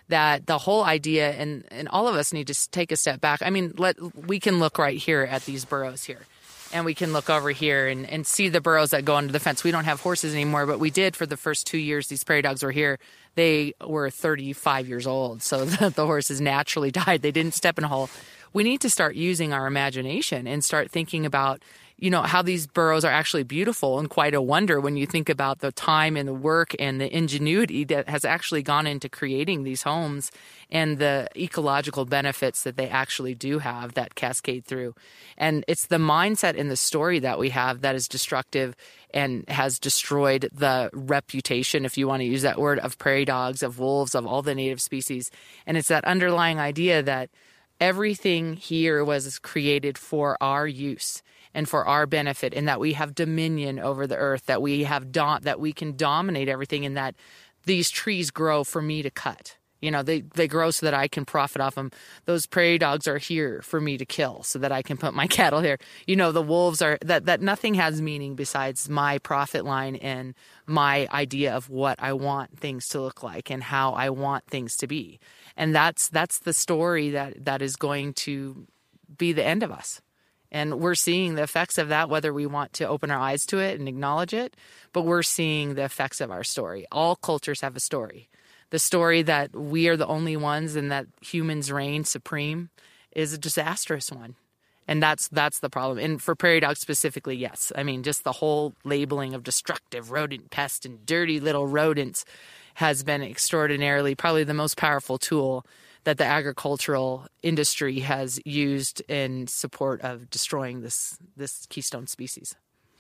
that the whole idea and and all of us need to take a step back. I mean let we can look right here at these burrows here and we can look over here and, and see the burrows that go under the fence. We don't have horses anymore but we did for the first two years these prairie dogs were here. They were 35 years old so the, the horses naturally died. They didn't step in a hole. We need to start using our imagination and start thinking about you know, how these burrows are actually beautiful and quite a wonder when you think about the time and the work and the ingenuity that has actually gone into creating these homes and the ecological benefits that they actually do have that cascade through. And it's the mindset and the story that we have that is destructive and has destroyed the reputation, if you want to use that word, of prairie dogs, of wolves, of all the native species. And it's that underlying idea that everything here was created for our use and for our benefit and that we have dominion over the earth that we have do- that we can dominate everything and that these trees grow for me to cut. You know they, they grow so that i can profit off them those prairie dogs are here for me to kill so that i can put my cattle here. You know the wolves are that that nothing has meaning besides my profit line and my idea of what i want things to look like and how i want things to be. And that's that's the story that that is going to be the end of us and we're seeing the effects of that, whether we want to open our eyes to it and acknowledge it, but we're seeing the effects of our story. All cultures have a story. The story that we are the only ones and that humans reign supreme is a disastrous one. And that's that's the problem. And for prairie dogs specifically, yes. I mean, just the whole labeling of destructive rodent pest and dirty little rodents has been extraordinarily probably the most powerful tool that the agricultural industry has used in support of destroying this this keystone species.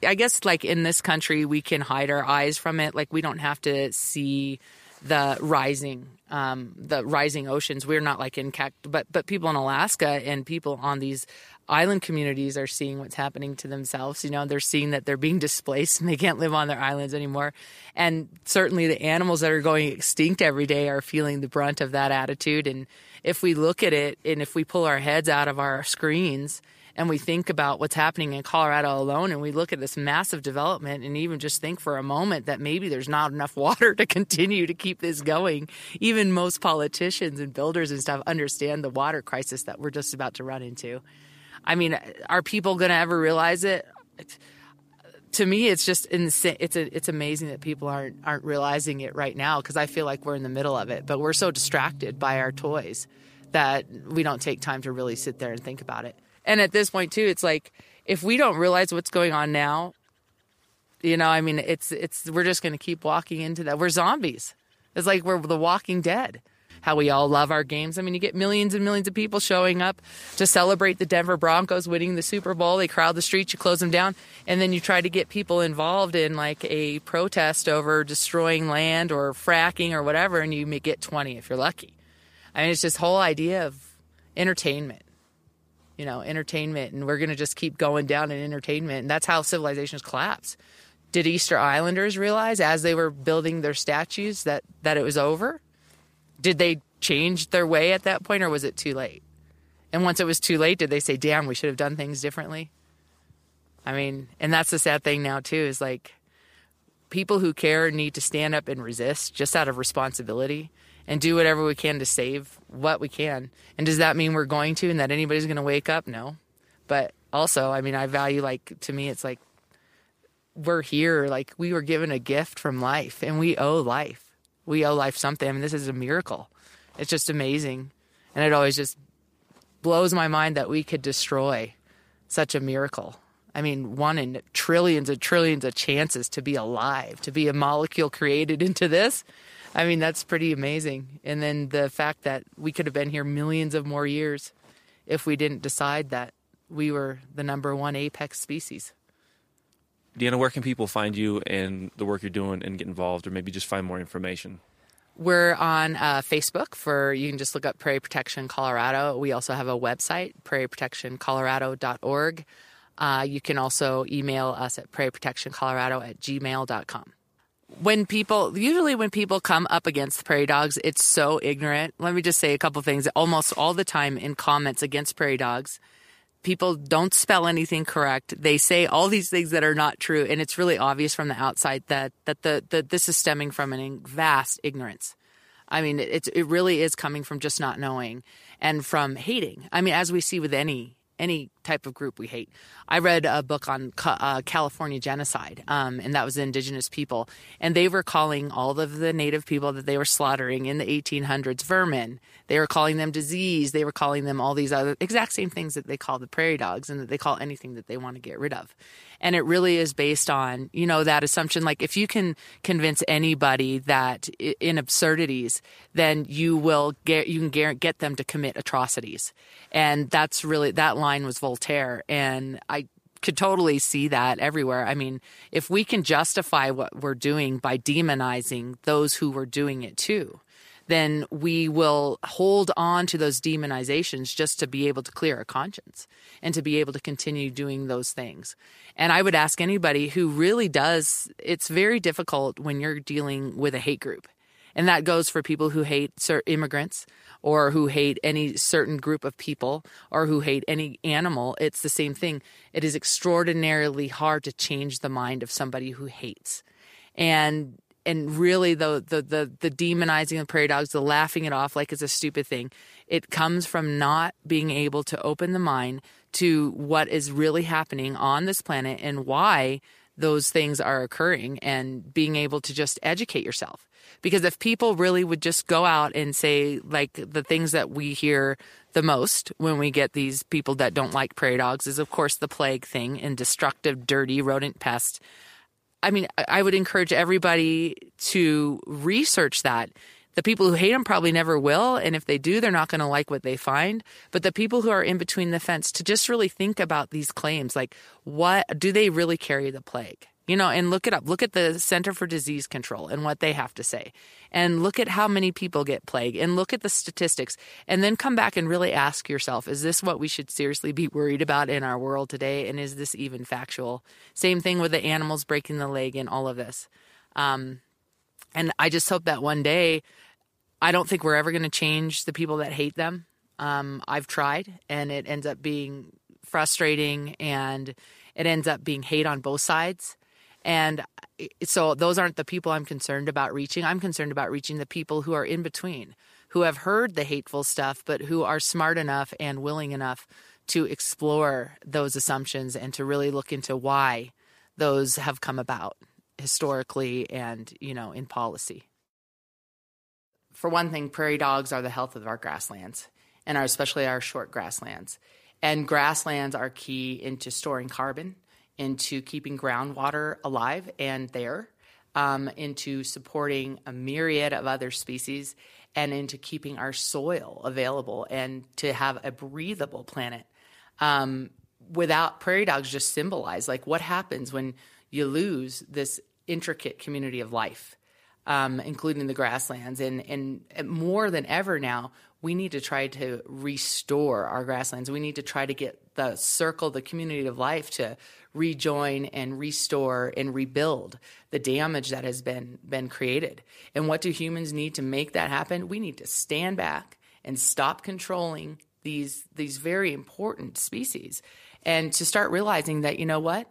I guess like in this country we can hide our eyes from it like we don't have to see the rising um, the rising oceans. We're not like in Cact- but but people in Alaska and people on these island communities are seeing what's happening to themselves. You know, they're seeing that they're being displaced and they can't live on their islands anymore. And certainly the animals that are going extinct every day are feeling the brunt of that attitude. And if we look at it and if we pull our heads out of our screens and we think about what's happening in Colorado alone and we look at this massive development and even just think for a moment that maybe there's not enough water to continue to keep this going. Even most politicians and builders and stuff understand the water crisis that we're just about to run into. I mean, are people going to ever realize it? To me, it's just insane. It's a, it's amazing that people aren't aren't realizing it right now because I feel like we're in the middle of it, but we're so distracted by our toys that we don't take time to really sit there and think about it. And at this point too, it's like if we don't realize what's going on now, you know, I mean, it's it's we're just going to keep walking into that. We're zombies. It's like we're the Walking Dead. How we all love our games. I mean, you get millions and millions of people showing up to celebrate the Denver Broncos winning the Super Bowl. They crowd the streets, you close them down, and then you try to get people involved in like a protest over destroying land or fracking or whatever, and you may get 20 if you're lucky. I mean, it's this whole idea of entertainment you know, entertainment, and we're going to just keep going down in entertainment. And that's how civilizations collapse. Did Easter Islanders realize as they were building their statues that, that it was over? Did they change their way at that point, or was it too late? And once it was too late, did they say, damn, we should have done things differently? I mean, and that's the sad thing now, too, is like people who care need to stand up and resist just out of responsibility and do whatever we can to save what we can. And does that mean we're going to and that anybody's going to wake up? No. But also, I mean, I value like to me it's like we're here like we were given a gift from life and we owe life. We owe life something. I mean, this is a miracle. It's just amazing. And it always just blows my mind that we could destroy such a miracle. I mean, one in trillions and trillions of chances to be alive, to be a molecule created into this. I mean, that's pretty amazing. And then the fact that we could have been here millions of more years if we didn't decide that we were the number one apex species. Deanna, where can people find you and the work you're doing and get involved, or maybe just find more information? We're on uh, Facebook for you can just look up Prairie Protection Colorado. We also have a website, prairieprotectioncolorado.org. Uh, you can also email us at prairieprotectioncolorado at gmail.com when people usually when people come up against prairie dogs it's so ignorant let me just say a couple things almost all the time in comments against prairie dogs people don't spell anything correct. They say all these things that are not true and it's really obvious from the outside that that the, the this is stemming from an vast ignorance. I mean it, it really is coming from just not knowing and from hating. I mean as we see with any any type of group we hate. I read a book on uh, California genocide, um, and that was indigenous people. And they were calling all of the native people that they were slaughtering in the 1800s vermin. They were calling them disease. They were calling them all these other exact same things that they call the prairie dogs and that they call anything that they want to get rid of. And it really is based on, you know, that assumption. Like if you can convince anybody that in absurdities, then you will get, you can get them to commit atrocities. And that's really, that line was Voltaire. And I could totally see that everywhere. I mean, if we can justify what we're doing by demonizing those who were doing it too, then we will hold on to those demonizations just to be able to clear our conscience and to be able to continue doing those things. And I would ask anybody who really does, it's very difficult when you're dealing with a hate group. And that goes for people who hate immigrants or who hate any certain group of people or who hate any animal. It's the same thing. It is extraordinarily hard to change the mind of somebody who hates. And and really the, the the the demonizing of prairie dogs, the laughing it off like it's a stupid thing, it comes from not being able to open the mind to what is really happening on this planet and why those things are occurring and being able to just educate yourself. Because if people really would just go out and say, like, the things that we hear the most when we get these people that don't like prairie dogs is, of course, the plague thing and destructive, dirty rodent pest. I mean, I would encourage everybody to research that. The people who hate them probably never will. And if they do, they're not going to like what they find. But the people who are in between the fence to just really think about these claims like, what do they really carry the plague? you know, and look it up. Look at the Center for Disease Control and what they have to say. And look at how many people get plague and look at the statistics. And then come back and really ask yourself is this what we should seriously be worried about in our world today? And is this even factual? Same thing with the animals breaking the leg and all of this. Um, and I just hope that one day, I don't think we're ever going to change the people that hate them. Um, I've tried, and it ends up being frustrating and it ends up being hate on both sides. And so those aren't the people I'm concerned about reaching. I'm concerned about reaching the people who are in between, who have heard the hateful stuff, but who are smart enough and willing enough to explore those assumptions and to really look into why those have come about historically and you know in policy for one thing prairie dogs are the health of our grasslands and especially our short grasslands. And grasslands are key into storing carbon into keeping groundwater alive and there um, into supporting a myriad of other species and into keeping our soil available and to have a breathable planet. Um, without prairie dogs just symbolize like what happens when you lose this intricate community of life, um, including the grasslands. And, and, more than ever now, we need to try to restore our grasslands. We need to try to get the circle, the community of life to rejoin and restore and rebuild the damage that has been been created. And what do humans need to make that happen? We need to stand back and stop controlling these these very important species and to start realizing that you know what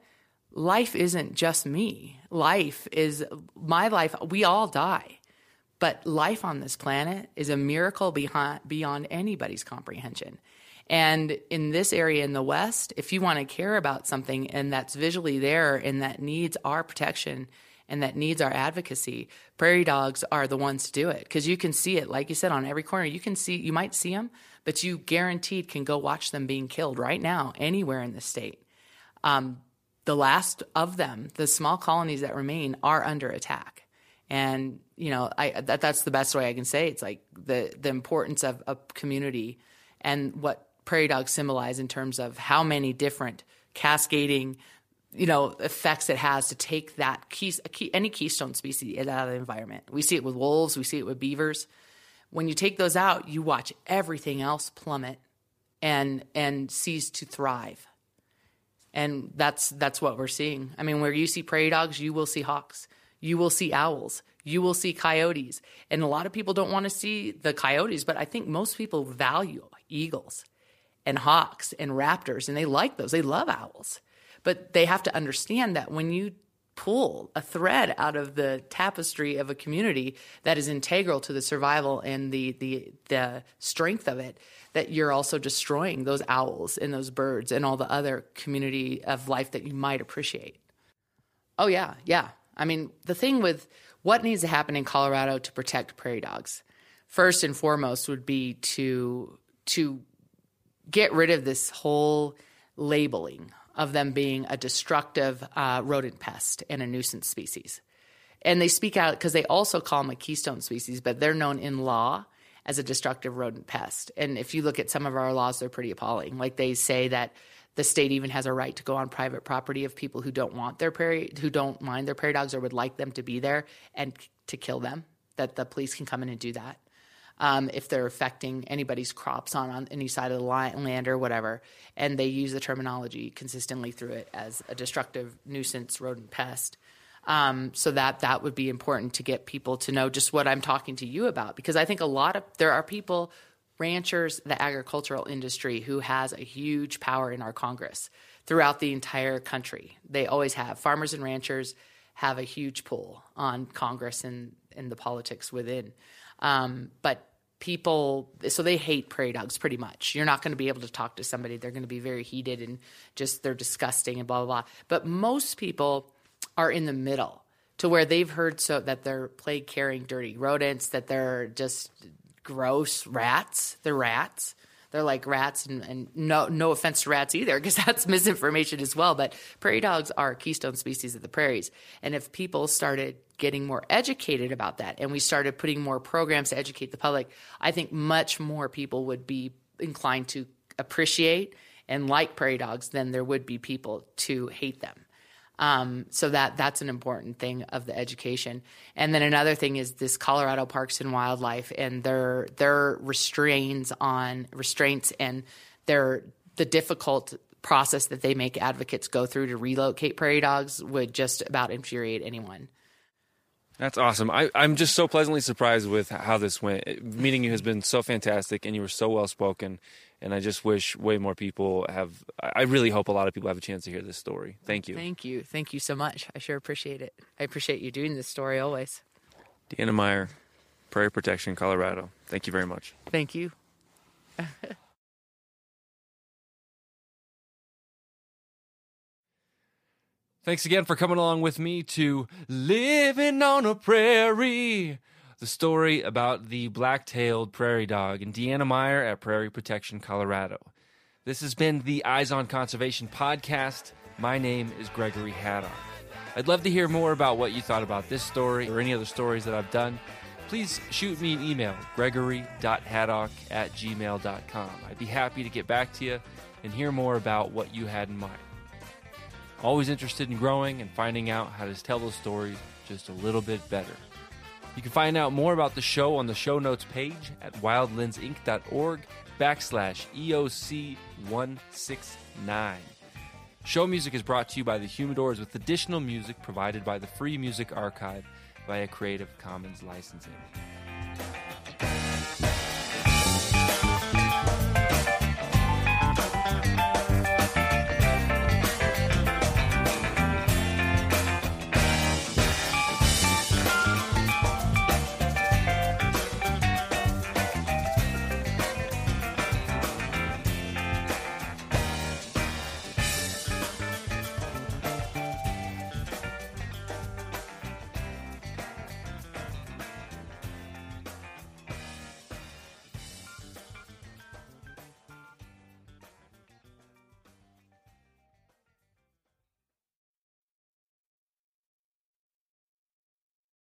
life isn't just me. Life is my life. We all die. But life on this planet is a miracle behind, beyond anybody's comprehension. And in this area in the West, if you want to care about something and that's visually there and that needs our protection and that needs our advocacy, prairie dogs are the ones to do it because you can see it, like you said, on every corner. You can see, you might see them, but you guaranteed can go watch them being killed right now anywhere in the state. Um, the last of them, the small colonies that remain, are under attack. And you know, I that, that's the best way I can say. it. It's like the the importance of a community and what prairie dogs symbolize in terms of how many different cascading, you know, effects it has to take that key, key any keystone species out of the environment. We see it with wolves, we see it with beavers. When you take those out, you watch everything else plummet and and cease to thrive and that's that's what we're seeing. I mean, where you see prairie dogs, you will see hawks, you will see owls, you will see coyotes, and a lot of people don't want to see the coyotes, but I think most people value eagles and hawks and raptors, and they like those. They love owls, but they have to understand that when you pull a thread out of the tapestry of a community that is integral to the survival and the the the strength of it that you're also destroying those owls and those birds and all the other community of life that you might appreciate. Oh yeah, yeah. I mean, the thing with what needs to happen in Colorado to protect prairie dogs, first and foremost would be to to get rid of this whole labeling of them being a destructive uh, rodent pest and a nuisance species. And they speak out because they also call them a keystone species, but they're known in law as a destructive rodent pest. And if you look at some of our laws, they're pretty appalling. Like they say that the state even has a right to go on private property of people who don't want their prairie, who don't mind their prairie dogs or would like them to be there, and to kill them. That the police can come in and do that um, if they're affecting anybody's crops on, on any side of the land or whatever. And they use the terminology consistently through it as a destructive nuisance rodent pest. Um, so that that would be important to get people to know just what I'm talking to you about because I think a lot of there are people ranchers the agricultural industry who has a huge power in our Congress throughout the entire country. They always have farmers and ranchers have a huge pull on Congress and, and the politics within. Um, but people so they hate prairie dogs pretty much you're not going to be able to talk to somebody they're going to be very heated and just they're disgusting and blah blah blah but most people are in the middle to where they've heard so that they're plague carrying dirty rodents that they're just gross rats. They're rats. They're like rats and, and no no offense to rats either because that's misinformation as well but prairie dogs are keystone species of the prairies. And if people started getting more educated about that and we started putting more programs to educate the public, I think much more people would be inclined to appreciate and like prairie dogs than there would be people to hate them. Um, so that that's an important thing of the education. And then another thing is this Colorado Parks and Wildlife and their their restraints on restraints and their the difficult process that they make advocates go through to relocate prairie dogs would just about infuriate anyone. That's awesome. I, I'm just so pleasantly surprised with how this went. Meeting you has been so fantastic, and you were so well spoken and I just wish way more people have. I really hope a lot of people have a chance to hear this story. Thank you. Thank you. Thank you so much. I sure appreciate it. I appreciate you doing this story always. Deanna Meyer, Prairie Protection, Colorado. Thank you very much. Thank you. Thanks again for coming along with me to Living on a Prairie the story about the black tailed prairie dog and Deanna Meyer at Prairie Protection, Colorado. This has been the Eyes on Conservation podcast. My name is Gregory Haddock. I'd love to hear more about what you thought about this story or any other stories that I've done. Please shoot me an email, gregory.haddock at gmail.com. I'd be happy to get back to you and hear more about what you had in mind. Always interested in growing and finding out how to tell those stories just a little bit better. You can find out more about the show on the show notes page at wildlensinc.org backslash EOC 169. Show music is brought to you by the Humidors with additional music provided by the Free Music Archive via Creative Commons licensing.